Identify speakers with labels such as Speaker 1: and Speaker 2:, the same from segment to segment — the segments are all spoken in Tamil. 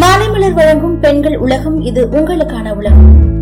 Speaker 1: மாலைமலர் வழங்கும் பெண்கள் உலகம் இது உங்களுக்கான உலகம்.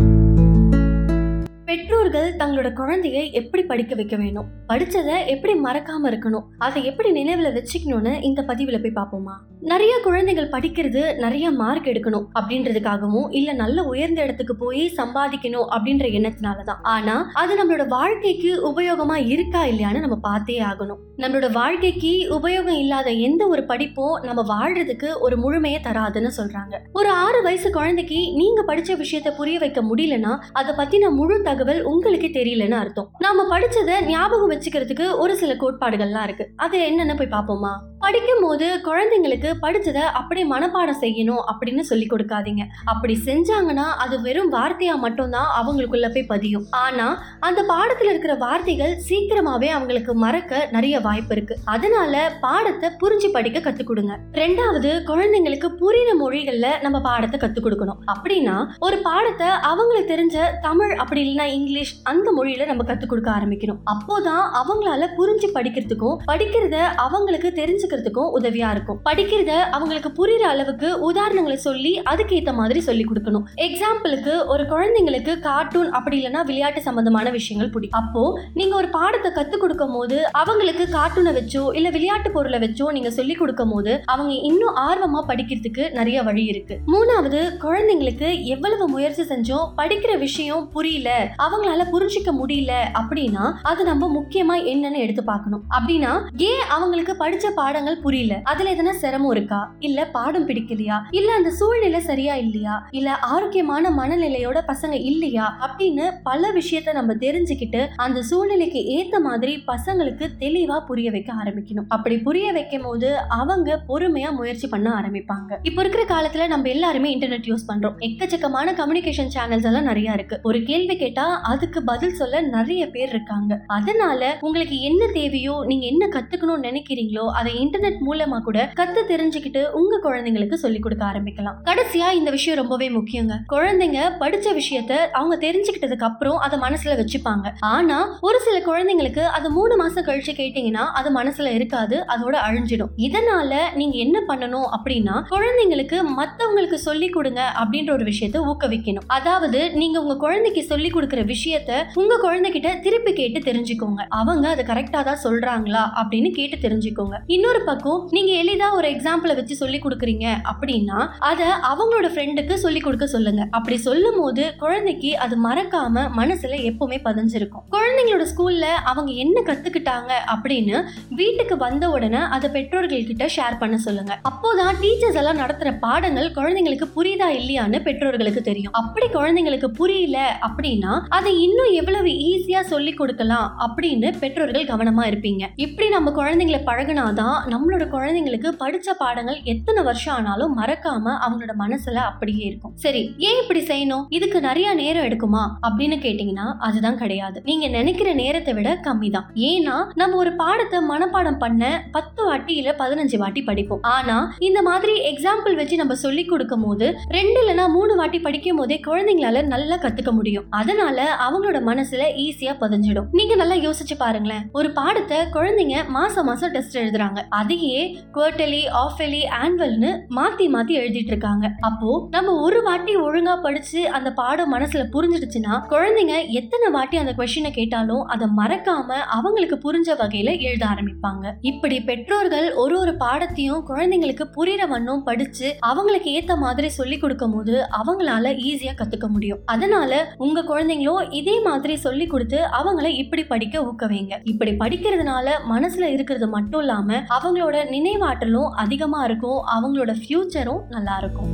Speaker 2: பெற்றோர்கள் தங்களோட குழந்தைய எப்படி படிக்க வைக்க வேணும்? படிச்சதை எப்படி மறக்காம இருக்கணும்? அதை எப்படி நினைவுல வச்சுக்கணும்னு இந்த பதிவுல போய் பார்ப்போமா? நிறைய குழந்தைகள் படிக்கிறது நிறைய மார்க் எடுக்கணும் அப்படின்றதுக்காகவும் இல்ல நல்ல உயர்ந்த இடத்துக்கு போய் சம்பாதிக்கணும் அப்படின்ற எண்ணத்தினாலதான். ஆனா அது நம்மளோட வாழ்க்கைக்கு உபயோகமா இருக்கா இல்லையான்னு நம்ம பார்த்தே ஆகணும். நம்மளோட வாழ்க்கைக்கு உபயோகம் இல்லாத எந்த ஒரு படிப்பும் நம்ம வாழ்றதுக்கு ஒரு முழுமையை தராதுன்னு சொல்றாங்க. ஒரு ஆறு வயசு குழந்தைக்கு நீங்க படிச்ச விஷயத்த புரிய வைக்க முடியலன்னா அதை பத்தின முழு தகவல் உங்களுக்கு தெரியலன்னு அர்த்தம். நாம படிச்சதை ஞாபகம் வச்சுக்கிறதுக்கு ஒரு சில கோட்பாடுகள்லாம் இருக்கு. அது என்னன்னு போய் பார்ப்போமா? படிக்கும் போது குழந்தைங்களுக்கு படித்ததை அப்படியே மனப்பாடம் செய்யணும் அப்படின்னு சொல்லி கொடுக்காதீங்க. அப்படி செஞ்சாங்கன்னா அது வெறும் வார்த்தையா மட்டும்தான் அவங்களுக்குள்ள போய் பதியும். ஆனா அந்த பாடத்துல இருக்கிற வார்த்தைகள் சீக்கிரமாவே அவங்களுக்கு மறக்க நிறைய வாய்ப்பு இருக்கு. அதனால பாடத்தை புரிஞ்சு படிக்க கற்றுக் கொடுங்க. ரெண்டாவது குழந்தைங்களுக்கு புரியுற மொழிகள்ல நம்ம பாடத்தை கற்றுக் கொடுக்கணும். அப்படின்னா ஒரு பாடத்தை அவங்களுக்கு தெரிஞ்ச தமிழ் அப்படி இல்லைன்னா இங்கிலீஷ் அந்த மொழியில நம்ம கத்து கொடுக்க ஆரம்பிக்கணும். அப்போதான் அவங்களால புரிஞ்சு படிக்கிறதுக்கும் படிக்கிறத அவங்களுக்கு தெரிஞ்சுக்க புரிஞ்சுக்கிறதுக்கும் உதவியா இருக்கும். படிக்கிறத அவங்களுக்கு புரியுற அளவுக்கு உதாரணங்களை சொல்லி அதுக்கேத்த மாதிரி சொல்லி கொடுக்கணும். எக்ஸாம்பிளுக்கு ஒரு குழந்தைங்களுக்கு கார்ட்டூன் அப்படி இல்லைன்னா விளையாட்டு சம்பந்தமான விஷயங்கள் பிடிக்கும். அப்போ நீங்க ஒரு பாடத்தை கத்துக் கொடுக்கும் போது அவங்களுக்கு கார்ட்டூனை வச்சோ இல்ல விளையாட்டு பொருளை வச்சோ நீங்க சொல்லி கொடுக்கும் போது அவங்க இன்னும் ஆர்வமா படிக்கிறதுக்கு நிறைய வழி இருக்கு. மூணாவது குழந்தைங்களுக்கு எவ்வளவு முயற்சி செஞ்சோம் படிக்கிற விஷயம் புரியல அவங்களால புரிஞ்சிக்க முடியல அப்படின்னா அது நம்ம முக்கியமா என்னன்னு எடுத்து பார்க்கணும். அப்படின்னா ஏன் அவங்களுக்கு படிச்ச பாடங்கள் புரியல. அதுல எதனா சிரமம் இருக்கா? இல்ல பாடம் பிடிக்கலையா? இல்ல அந்த சூழ்நிலை சரியா இல்லையா? இல்ல ஆரோக்கியமான மனநிலையோட பசங்க இல்லையா? அப்படின்னு பல விஷயத்த நம்ம தெரிஞ்சுக்கிட்டு அந்த சூழ்நிலைக்கு ஏத்த மாதிரி பசங்களுக்கு தெளிவா புரிய வைக்க ஆரம்பிக்கணும். அப்படி புரிய வைக்கும் போது அவங்க பொறுமையா முயற்சி பண்ண ஆரம்பிப்பாங்க. இப்போ இருக்கிற காலத்துல நம்ம எல்லாருமே இன்டர்நெட் யூஸ் பண்றோம். எக்கச்சக்கமான கம்யூனிகேஷன் சேனல்ஸ் எல்லாம் நிறைய இருக்கு. ஒரு கேள்வி கேட்டா அதுக்கு பதில் சொல்ல நிறைய பேர் இருக்காங்க. அதனால உங்களுக்கு என்ன தேவையோ நீங்க என்ன கத்துக்கணும்னு நினைக்கிறீங்களோ அதை இன்டர்நெட் மூலமா கூட கத்து தெரிஞ்சுக்கிட்டு உங்க குழந்தைங்களுக்கு சொல்லி கொடுக்க ஆரம்பிக்கலாம். கடைசியா இந்த விஷயம் ரொம்பவே முக்கியங்க. குழந்தைங்க படிச்ச விஷயத்த அவங்க தெரிஞ்சுக்கிட்டதுக்கு அப்புறம் அதை மனசுல வச்சுப்பாங்க. ஆனா ஒரு சில குழந்தைங்களுக்கு அது மூணு மாசம் கழிச்சு கேட்டீங்கன்னா அது மனசுல இருக்காது அதோட அழிஞ்சிடும். இதனால நீங்க என்ன பண்ணணும் அப்படின்னா குழந்தைங்களுக்கு மத்தவங்களுக்கு சொல்லி கொடுங்க அப்படின்ற ஒரு விஷயத்த ஊக்குவிக்கணும். அதாவது நீங்க உங்க குழந்தைக்கு சொல்லி கொடுக்குற விஷயத்த உங்க குழந்தைகிட்ட திருப்பி கேட்டு தெரிஞ்சுக்கோங்க. அவங்க அதை கரெக்டா தான் சொல்றாங்களா அப்படின்னு கேட்டு தெரிஞ்சுக்கோங்க. இன்னொரு பக்கம் நீங்க எளிதா ஒரு எக்ஸாம்பிளை வச்சு சொல்லி கொடுக்குறீங்க அப்படின்னா அதை அவங்களோட ஃப்ரெண்டுக்கு சொல்லி கொடுக்க சொல்லுங்க. அப்படி சொல்லும் போது குழந்தைக்கு அது மறக்காம மனசுல எப்பவுமே பதிஞ்சிருக்கும். குழந்தைங்களோட ஸ்கூல்ல அவங்க என்ன கத்துக்கிட்டாங்க அப்படின்னு வீட்டுக்கு வந்த உடனே அதை பெற்றோர்கள் கிட்ட ஷேர் பண்ண சொல்லுங்க. அப்போதான் டீச்சர்ஸ் எல்லாம் நடத்துற பாடங்கள் குழந்தைங்களுக்கு புரியுதா இல்லையான்னு பெற்றோர்களுக்கு தெரியும். அப்படி குழந்தைங்களுக்கு புரியல அப்படின்னா அதை இன்னும் எவ்வளவு ஈஸியா சொல்லி கொடுக்கலாம் அப்படின்னு பெற்றோர்கள் கவனமா இருப்பீங்க. இப்படி நம்ம குழந்தைங்களை பழகினாதான் நம்மளோட குழந்தைங்களுக்கு படிச்ச பாடங்கள் எத்தனை வருஷம் ஆனாலும் மறக்காம அவங்களோட மனசுல அப்படியே இருக்கும். சரி ஏன் இப்படி செய்யணும்? இதுக்கு நிறைய நேரம் எடுக்குமா? அப்படின்னு கேட்டீங்கன்னா அதுதான் கிடையாது. நீங்க நினைக்கிற நேரத்தை விட கம்மி தான் ஏன்னா நம்ம ஒரு பாடத்தை மனப்பாடம் பண்ண பத்து வாட்டி இல்ல பதினஞ்சு வாட்டி படிப்போம். ஆனா இந்த மாதிரி எக்ஸாம்பிள் வச்சு நம்ம சொல்லி கொடுக்கும் போது ரெண்டு இல்லைன்னா மூணு வாட்டி படிக்கும் போதே குழந்தைங்களால நல்லா கத்துக்க முடியும். அதனால அவங்களோட மனசுல ஈஸியா பதிஞ்சிடும். நீங்க நல்லா யோசிச்சு பாருங்களேன். ஒரு பாடத்தை குழந்தைங்க மாசம் மாசம் டெஸ்ட் எழுதுறாங்க. அதையே குவர்டலி ஆஃபெலி ஆனுவல்னு மாத்தி மாத்தி எழுதிட்டு இருக்காங்க. அப்போ நம்ம ஒரு வாட்டி ஒழுங்கா படிச்சு அந்த பாடம் மனசுல புரிஞ்சிடுச்சுன்னா குழந்தைங்க எத்தனை வாட்டி அந்த கொஸ்டினை கேட்டாலும் அதை மறக்காம அவங்களுக்கு புரிஞ்ச வகையில எழுத ஆரம்பிப்பாங்க. இப்படி பெற்றோர்கள் ஒரு ஒரு பாடத்தையும் குழந்தைங்களுக்கு புரிகிற வண்ணம் படிச்சு அவங்களுக்கு ஏத்த மாதிரி சொல்லி கொடுக்கும் போது அவங்களால ஈஸியா கத்துக்க முடியும். அதனால உங்க குழந்தைங்களும் இதே மாதிரி சொல்லி கொடுத்து அவங்கள இப்படி படிக்க ஊக்குவீங்க. இப்படி படிக்கிறதுனால மனசுல இருக்கிறது மட்டும் இல்லாம அவங்களோட நினைவாற்றலும் அதிகமா இருக்கும். அவங்களோட ஃப்யூச்சரும் நல்லா இருக்கும்.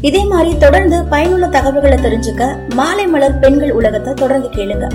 Speaker 1: இதே மாதிரி தொடர்ந்து பயனுள்ள தகவல்களை தெரிஞ்சுக்க மாலை மலர் பெண்கள் உலகத்தை தொடர்ந்து கேளுங்க.